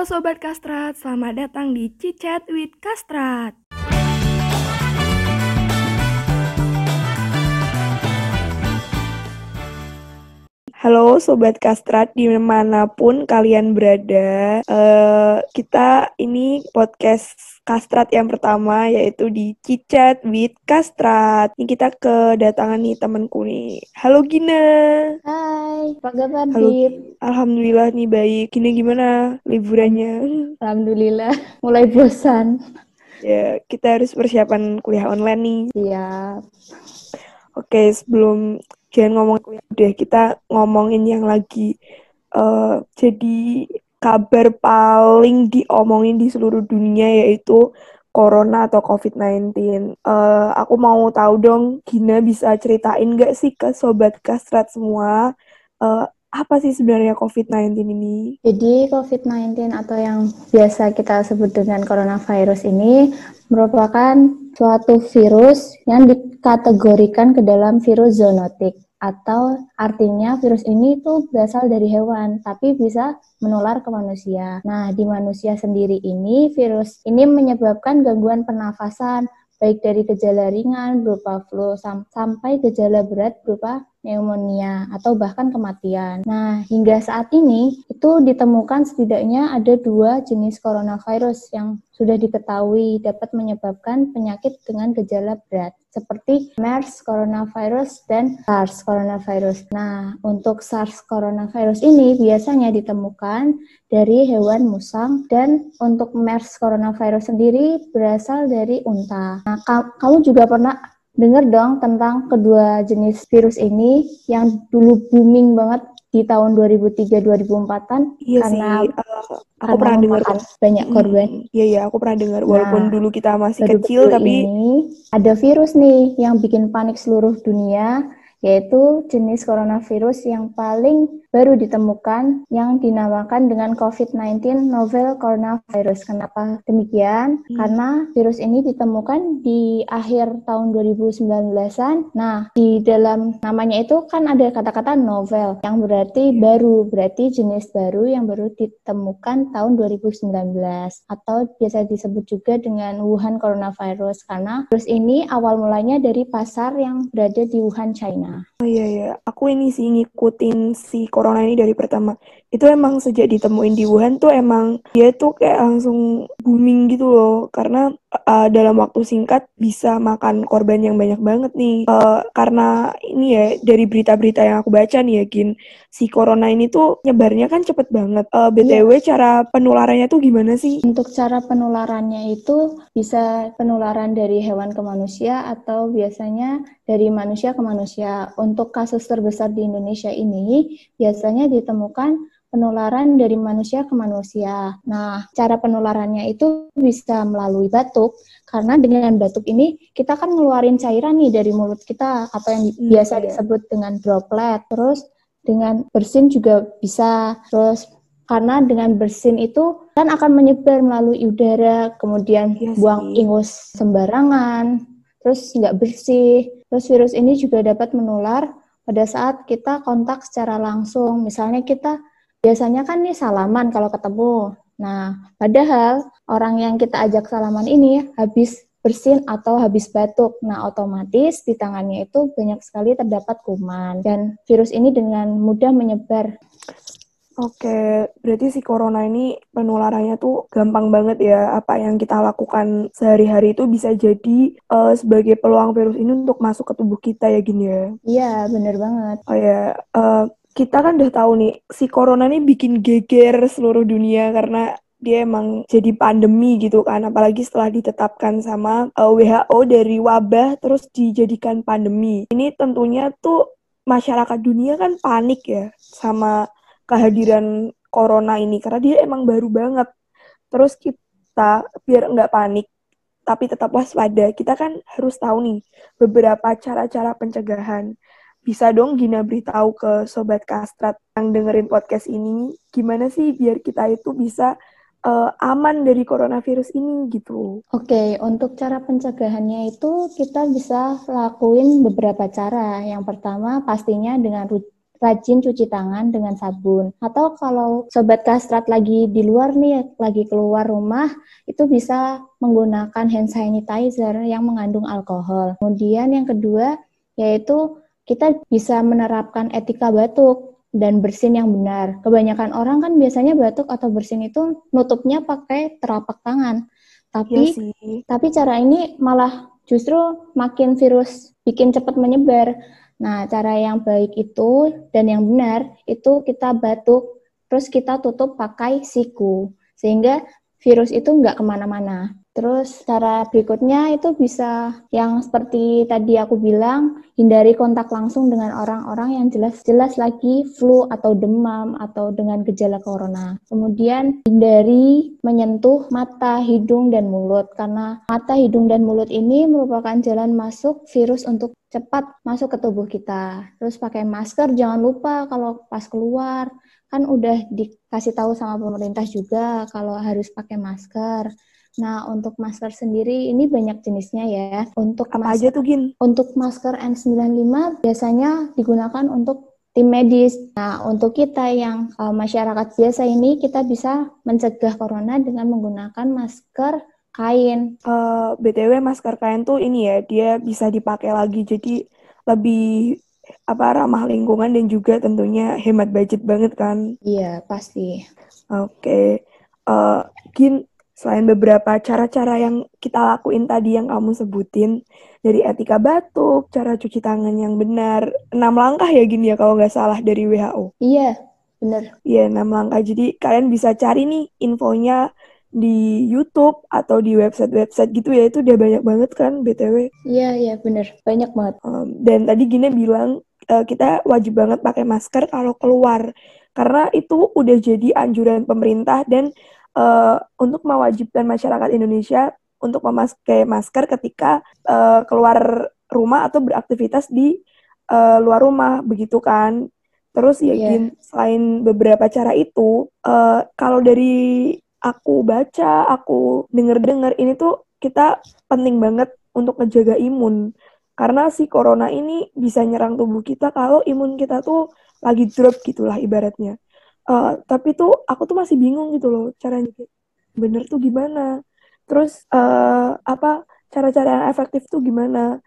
Halo Sobat Kastrat, selamat datang di Cicat with Kastrat. Halo Sobat Kastrat di mana pun kalian berada. Uh, kita ini podcast Kastrat yang pertama yaitu di Cicat with Kastrat. Ini kita kedatangan nih temanku nih. Halo Gina. Hai, apa kabar Halo. Alhamdulillah nih baik. Gina gimana liburannya? Alhamdulillah, mulai bosan. Ya, kita harus persiapan kuliah online nih. Siap. Oke, sebelum jangan ngomong kuliah deh kita ngomongin yang lagi uh, jadi kabar paling diomongin di seluruh dunia yaitu corona atau COVID-19. Uh, eh, aku mau tahu dong, Gina bisa ceritain nggak sih ke sobat kastrat semua uh, apa sih sebenarnya COVID-19 ini? Jadi COVID-19 atau yang biasa kita sebut dengan coronavirus ini merupakan suatu virus yang dikategorikan ke dalam virus zoonotik atau artinya virus ini tuh berasal dari hewan tapi bisa menular ke manusia. Nah, di manusia sendiri ini virus ini menyebabkan gangguan pernafasan baik dari gejala ringan berupa flu sam sampai gejala berat berupa pneumonia atau bahkan kematian. Nah, hingga saat ini itu ditemukan setidaknya ada dua jenis coronavirus yang sudah diketahui dapat menyebabkan penyakit dengan gejala berat seperti MERS coronavirus dan SARS coronavirus. Nah, untuk SARS coronavirus ini biasanya ditemukan dari hewan musang dan untuk MERS coronavirus sendiri berasal dari unta. Nah, kamu juga pernah dengar dong tentang kedua jenis virus ini yang dulu booming banget di tahun 2003-2004-an iya karena sih. Uh, aku pernah dengar banyak korban. Iya iya, aku pernah dengar walaupun nah, dulu kita masih kecil tapi ini ada virus nih yang bikin panik seluruh dunia yaitu jenis coronavirus yang paling baru ditemukan yang dinamakan dengan COVID-19 novel coronavirus. Kenapa demikian? Hmm. Karena virus ini ditemukan di akhir tahun 2019-an. Nah, di dalam namanya itu kan ada kata-kata novel yang berarti baru, berarti jenis baru yang baru ditemukan tahun 2019 atau biasa disebut juga dengan Wuhan coronavirus karena virus ini awal mulanya dari pasar yang berada di Wuhan, China. Oh iya iya, aku ini sih ngikutin si corona ini dari pertama. Itu emang sejak ditemuin di Wuhan tuh emang dia tuh kayak langsung booming gitu loh. Karena uh, dalam waktu singkat bisa makan korban yang banyak banget nih. Uh, karena ini ya dari berita-berita yang aku baca nih ya Gin, si corona ini tuh nyebarnya kan cepet banget. Uh, eh, BTW yeah. cara penularannya tuh gimana sih? Untuk cara penularannya itu bisa penularan dari hewan ke manusia atau biasanya dari manusia ke manusia. Untuk kasus terbesar di Indonesia ini biasanya ditemukan penularan dari manusia ke manusia. Nah, cara penularannya itu bisa melalui batuk, karena dengan batuk ini kita kan ngeluarin cairan nih dari mulut kita, apa yang hmm, biasa iya. disebut dengan droplet. Terus dengan bersin juga bisa. Terus karena dengan bersin itu kan akan menyebar melalui udara, kemudian yes, iya buang ingus sembarangan, terus nggak bersih. Terus virus ini juga dapat menular pada saat kita kontak secara langsung. Misalnya kita biasanya kan nih salaman kalau ketemu. Nah, padahal orang yang kita ajak salaman ini habis bersin atau habis batuk. Nah, otomatis di tangannya itu banyak sekali terdapat kuman dan virus ini dengan mudah menyebar. Oke, berarti si corona ini penularannya tuh gampang banget ya. Apa yang kita lakukan sehari-hari itu bisa jadi uh, sebagai peluang virus ini untuk masuk ke tubuh kita ya gini ya. Iya, bener banget. Oh ya, uh, kita kan udah tahu nih si corona ini bikin geger seluruh dunia karena dia emang jadi pandemi gitu kan. Apalagi setelah ditetapkan sama eh, WHO dari wabah terus dijadikan pandemi. Ini tentunya tuh masyarakat dunia kan panik ya sama kehadiran corona ini. Karena dia emang baru banget. Terus kita biar nggak panik tapi tetap waspada. Kita kan harus tahu nih beberapa cara-cara pencegahan bisa dong Gina beritahu ke Sobat Kastrat yang dengerin podcast ini, gimana sih biar kita itu bisa uh, aman dari coronavirus ini gitu. Oke, untuk cara pencegahannya itu kita bisa lakuin beberapa cara. Yang pertama pastinya dengan rajin cuci tangan dengan sabun. Atau kalau sobat kastrat lagi di luar nih, lagi keluar rumah, itu bisa menggunakan hand sanitizer yang mengandung alkohol. Kemudian yang kedua yaitu kita bisa menerapkan etika batuk dan bersin yang benar. Kebanyakan orang kan biasanya batuk atau bersin itu nutupnya pakai terapak tangan. Tapi ya tapi cara ini malah justru makin virus bikin cepat menyebar. Nah, cara yang baik itu dan yang benar itu kita batuk, terus kita tutup pakai siku, sehingga virus itu nggak ke mana-mana. Terus cara berikutnya itu bisa yang seperti tadi aku bilang, hindari kontak langsung dengan orang-orang yang jelas-jelas lagi flu atau demam atau dengan gejala corona. Kemudian hindari menyentuh mata, hidung, dan mulut karena mata, hidung, dan mulut ini merupakan jalan masuk virus untuk cepat masuk ke tubuh kita. Terus pakai masker, jangan lupa kalau pas keluar kan udah dikasih tahu sama pemerintah juga kalau harus pakai masker. Nah, untuk masker sendiri ini banyak jenisnya ya. Untuk apa masker, aja tuh Gin? Untuk masker N95 biasanya digunakan untuk tim medis. Nah, untuk kita yang uh, masyarakat biasa ini kita bisa mencegah corona dengan menggunakan masker kain. Uh, eh, BTW masker kain tuh ini ya, dia bisa dipakai lagi jadi lebih apa ramah lingkungan dan juga tentunya hemat budget banget kan? Iya, pasti. Oke. Okay. Uh, eh, Gin, Selain beberapa cara-cara yang kita lakuin tadi yang kamu sebutin, dari etika batuk, cara cuci tangan yang benar, enam langkah ya gini ya kalau nggak salah dari WHO. Iya, benar. Iya, enam langkah. Jadi kalian bisa cari nih infonya di YouTube atau di website-website gitu ya, itu udah banyak banget kan BTW. Iya, iya benar. Banyak banget. Um, dan tadi Gina bilang uh, kita wajib banget pakai masker kalau keluar. Karena itu udah jadi anjuran pemerintah dan uh, untuk mewajibkan masyarakat Indonesia untuk memakai masker ketika uh, keluar rumah atau beraktivitas di uh, luar rumah begitu kan? Terus ya yeah. selain beberapa cara itu uh, kalau dari aku baca aku denger dengar ini tuh kita penting banget untuk ngejaga imun. Karena si corona ini bisa nyerang tubuh kita kalau imun kita tuh lagi drop gitulah ibaratnya uh, tapi tuh aku tuh masih bingung gitu loh caranya bener tuh gimana terus uh, apa cara-cara yang efektif tuh gimana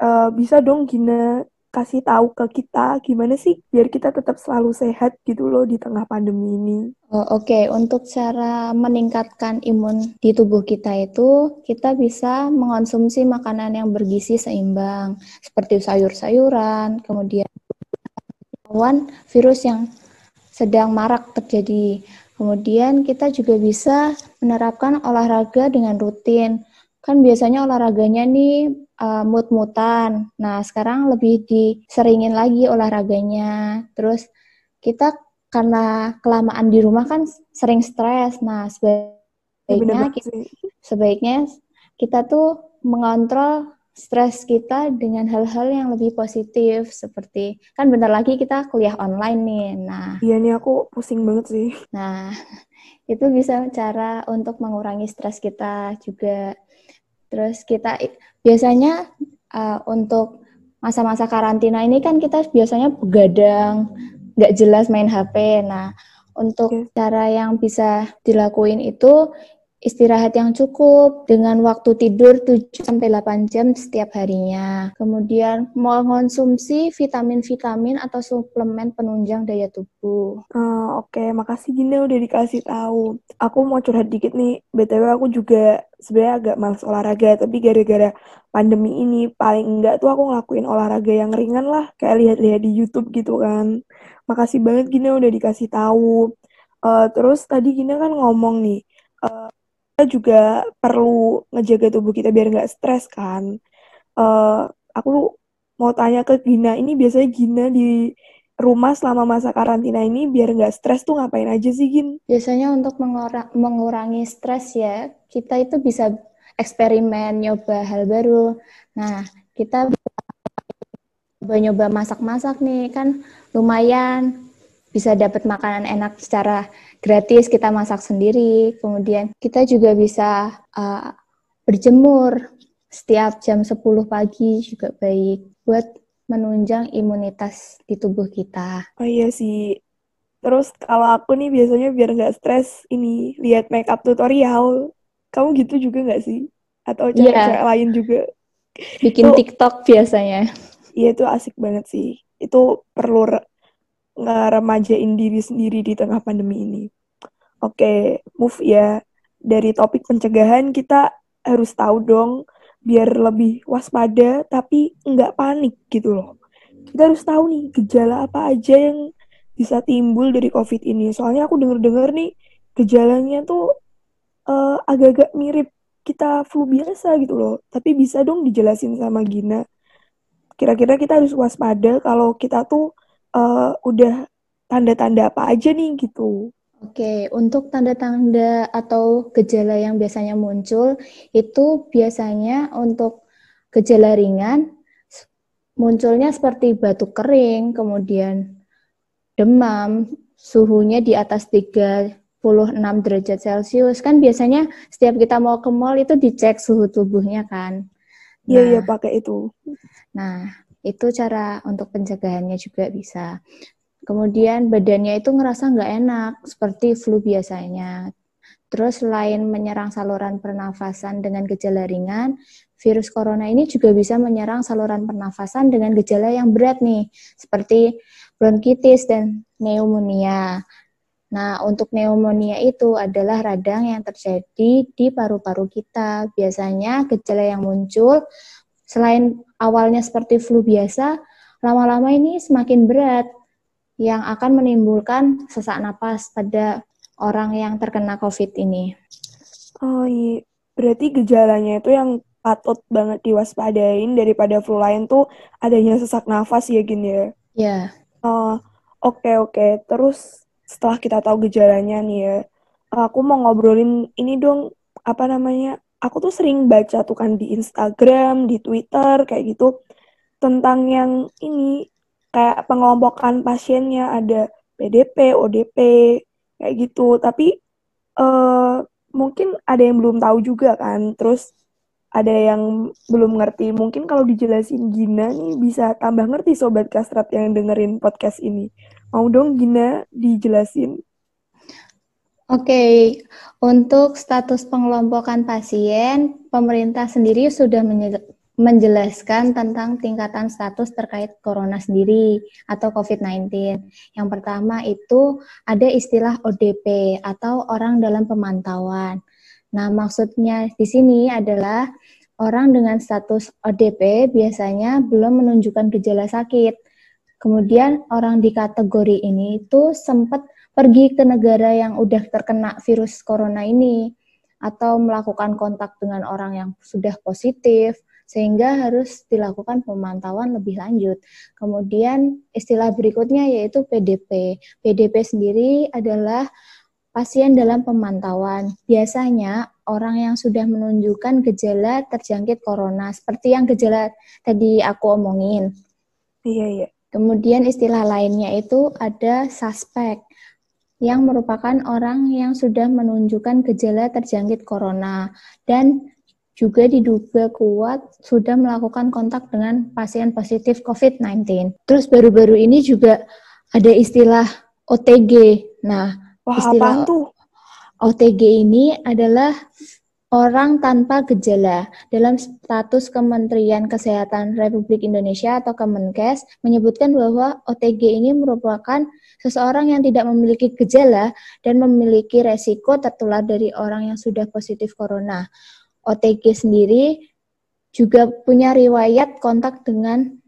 uh, bisa dong Gina kasih tahu ke kita gimana sih biar kita tetap selalu sehat gitu loh di tengah pandemi ini. Oh, Oke, okay. untuk cara meningkatkan imun di tubuh kita itu kita bisa mengonsumsi makanan yang bergizi seimbang seperti sayur-sayuran, kemudian virus yang sedang marak terjadi. Kemudian kita juga bisa menerapkan olahraga dengan rutin. Kan biasanya olahraganya nih uh, mut-mutan. Nah, sekarang lebih diseringin lagi olahraganya. Terus kita karena kelamaan di rumah kan sering stres. Nah, sebaiknya kita, sebaiknya kita tuh mengontrol stres kita dengan hal-hal yang lebih positif seperti kan bentar lagi kita kuliah online nih. Nah, iya nih aku pusing banget sih. Nah, itu bisa cara untuk mengurangi stres kita juga. Terus kita biasanya uh, untuk masa-masa karantina ini kan kita biasanya begadang, nggak jelas main HP. Nah, untuk okay. cara yang bisa dilakuin itu istirahat yang cukup dengan waktu tidur 7 sampai 8 jam setiap harinya. Kemudian mengonsumsi vitamin-vitamin atau suplemen penunjang daya tubuh. Uh, Oke, okay. makasih Gina udah dikasih tahu. Aku mau curhat dikit nih. BTW aku juga sebenarnya agak males olahraga, tapi gara-gara pandemi ini paling enggak tuh aku ngelakuin olahraga yang ringan lah, kayak lihat-lihat di YouTube gitu kan. Makasih banget Gina udah dikasih tahu. Uh, terus tadi Gina kan ngomong nih, uh, kita juga perlu ngejaga tubuh kita biar nggak stres kan. Uh, aku mau tanya ke Gina, ini biasanya Gina di rumah selama masa karantina ini biar nggak stres tuh ngapain aja sih Gin? Biasanya untuk mengura mengurangi stres ya, kita itu bisa eksperimen, nyoba hal baru. Nah, kita nyoba masak-masak nih, kan lumayan bisa dapat makanan enak secara gratis kita masak sendiri kemudian kita juga bisa uh, berjemur setiap jam 10 pagi juga baik buat menunjang imunitas di tubuh kita. Oh iya sih. Terus kalau aku nih biasanya biar nggak stres ini lihat makeup tutorial. Kamu gitu juga nggak sih? Atau Iya. cewek-cewek lain juga? Bikin Itu- TikTok biasanya. Iya itu asik banget sih. Itu perlu ngeremajain diri sendiri di tengah pandemi ini. Oke, move ya. Dari topik pencegahan kita harus tahu dong biar lebih waspada tapi nggak panik gitu loh. Kita harus tahu nih gejala apa aja yang bisa timbul dari COVID ini. Soalnya aku denger-denger nih gejalanya tuh eh, agak-agak mirip kita flu biasa gitu loh. Tapi bisa dong dijelasin sama Gina kira-kira kita harus waspada kalau kita tuh eh, udah tanda-tanda apa aja nih gitu. Oke, untuk tanda-tanda atau gejala yang biasanya muncul itu biasanya untuk gejala ringan munculnya seperti batuk kering, kemudian demam, suhunya di atas 36 derajat Celcius. Kan biasanya setiap kita mau ke mall itu dicek suhu tubuhnya kan. Iya, iya Nah, pakai itu. Nah, itu cara untuk pencegahannya juga bisa. Kemudian badannya itu ngerasa nggak enak, seperti flu biasanya. Terus selain menyerang saluran pernafasan dengan gejala ringan, virus corona ini juga bisa menyerang saluran pernafasan dengan gejala yang berat nih, seperti bronkitis dan pneumonia. Nah, untuk pneumonia itu adalah radang yang terjadi di paru-paru kita. Biasanya gejala yang muncul selain awalnya seperti flu biasa, lama-lama ini semakin berat yang akan menimbulkan sesak napas pada orang yang terkena COVID ini. Oh iya, berarti gejalanya itu yang patut banget diwaspadain daripada flu lain tuh adanya sesak nafas ya gini ya. Ya, Oh, oke oke. Terus setelah kita tahu gejalanya nih ya, aku mau ngobrolin ini dong, apa namanya? Aku tuh sering baca tuh kan di Instagram, di Twitter kayak gitu tentang yang ini kayak pengelompokan pasiennya ada PDP, ODP kayak gitu. Tapi eh mungkin ada yang belum tahu juga kan. Terus ada yang belum ngerti. Mungkin kalau dijelasin Gina nih bisa tambah ngerti Sobat Kastrat yang dengerin podcast ini. Mau dong Gina dijelasin? Oke, untuk status pengelompokan pasien, pemerintah sendiri sudah menjelaskan tentang tingkatan status terkait corona sendiri atau COVID-19. Yang pertama itu ada istilah ODP atau orang dalam pemantauan. Nah, maksudnya di sini adalah orang dengan status ODP biasanya belum menunjukkan gejala sakit. Kemudian orang di kategori ini itu sempat pergi ke negara yang udah terkena virus corona ini atau melakukan kontak dengan orang yang sudah positif sehingga harus dilakukan pemantauan lebih lanjut. Kemudian istilah berikutnya yaitu PDP. PDP sendiri adalah pasien dalam pemantauan. Biasanya orang yang sudah menunjukkan gejala terjangkit corona seperti yang gejala tadi aku omongin. Iya, iya. Kemudian istilah lainnya itu ada suspek yang merupakan orang yang sudah menunjukkan gejala terjangkit corona dan juga diduga kuat sudah melakukan kontak dengan pasien positif COVID-19. Terus baru-baru ini juga ada istilah OTG. Nah, Wah, Istilah- tuh? OTG ini adalah orang tanpa gejala. Dalam status Kementerian Kesehatan Republik Indonesia atau Kemenkes menyebutkan bahwa OTG ini merupakan seseorang yang tidak memiliki gejala dan memiliki resiko tertular dari orang yang sudah positif corona. OTG sendiri juga punya riwayat kontak dengan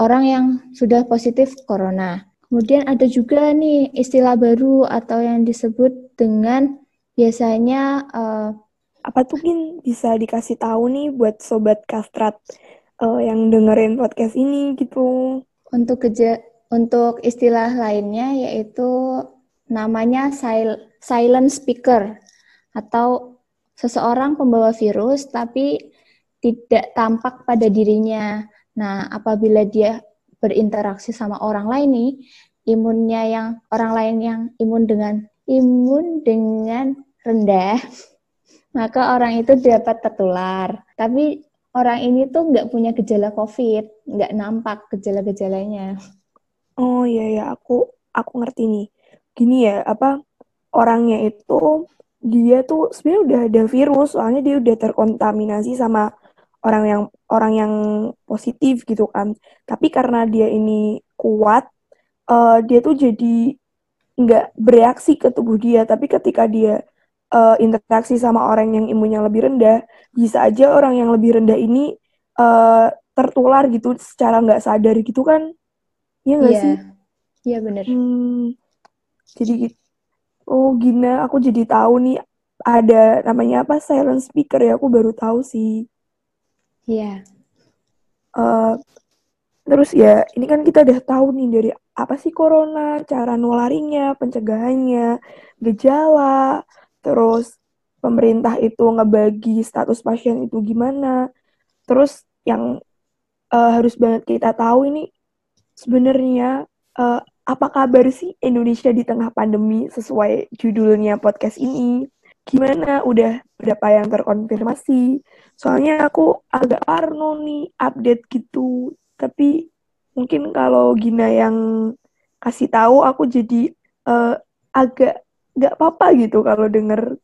orang yang sudah positif corona. Kemudian ada juga nih istilah baru atau yang disebut dengan biasanya eh, Apa tuh Gin? Bisa dikasih tahu nih buat Sobat Kastrat eh, yang dengerin podcast ini gitu. untuk geja untuk istilah lainnya yaitu namanya sil- silent speaker atau seseorang pembawa virus tapi tidak tampak pada dirinya. Nah, apabila dia berinteraksi sama orang lain nih, imunnya yang orang lain yang imun dengan imun dengan rendah, maka orang itu dapat tertular. Tapi orang ini tuh nggak punya gejala COVID. nggak nampak gejala-gejalanya. Oh iya ya, aku aku ngerti nih. Gini ya, apa orangnya itu dia tuh sebenarnya udah ada virus, soalnya dia udah terkontaminasi sama orang yang orang yang positif gitu kan. Tapi karena dia ini kuat, uh, dia tuh jadi nggak bereaksi ke tubuh dia. Tapi ketika dia uh, interaksi sama orang yang imunnya lebih rendah, bisa aja orang yang lebih rendah ini uh, tertular gitu secara nggak sadar gitu kan Iya nggak Iya, sih? iya bener. Hmm, jadi. Oh, Gina, aku jadi tahu nih ada namanya apa silent speaker ya. Aku baru tahu sih. Iya, Eh, terus ya, ini kan kita udah tahu nih dari apa sih corona, cara nularinya, pencegahannya, gejala, terus pemerintah itu ngebagi status pasien itu gimana. Terus yang eh, harus banget kita tahu ini sebenarnya uh, apa kabar sih Indonesia di tengah pandemi sesuai judulnya podcast ini? Gimana? Udah berapa yang terkonfirmasi? Soalnya aku agak parno nih update gitu. Tapi mungkin kalau Gina yang kasih tahu aku jadi uh, agak gak apa-apa gitu kalau denger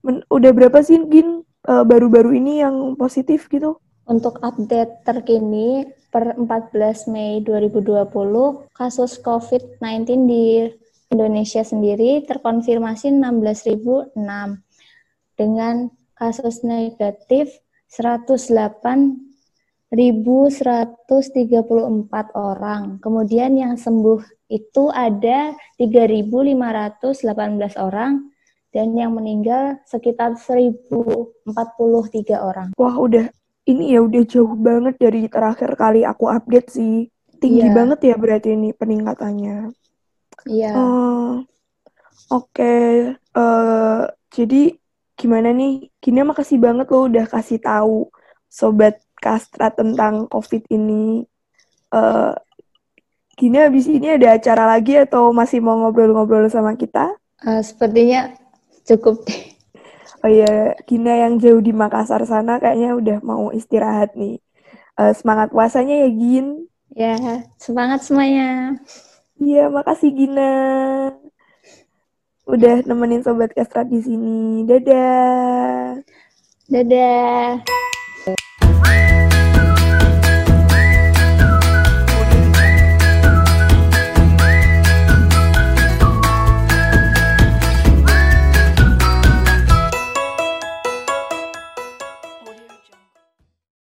Men, udah berapa sih Gin uh, baru-baru ini yang positif gitu? Untuk update terkini per 14 Mei 2020, kasus COVID-19 di Indonesia sendiri terkonfirmasi 16.006 dengan kasus negatif 108.134 orang. Kemudian yang sembuh itu ada 3.518 orang dan yang meninggal sekitar 1.043 orang. Wah, udah ini ya udah jauh banget dari terakhir kali aku update sih. Tinggi yeah. banget ya berarti ini peningkatannya. Iya. Yeah. Uh, Oke, okay. uh, jadi gimana nih? Gini makasih banget lo udah kasih tahu sobat Kastra tentang COVID ini. Uh, Gini habis ini ada acara lagi atau masih mau ngobrol-ngobrol sama kita? Uh, sepertinya cukup deh. Oh iya, Gina yang jauh di Makassar sana kayaknya udah mau istirahat nih. Uh, semangat puasanya ya, Gin. Ya, semangat semuanya. Iya, makasih Gina. Udah nemenin Sobat Kastrat di sini. Dadah. Dadah.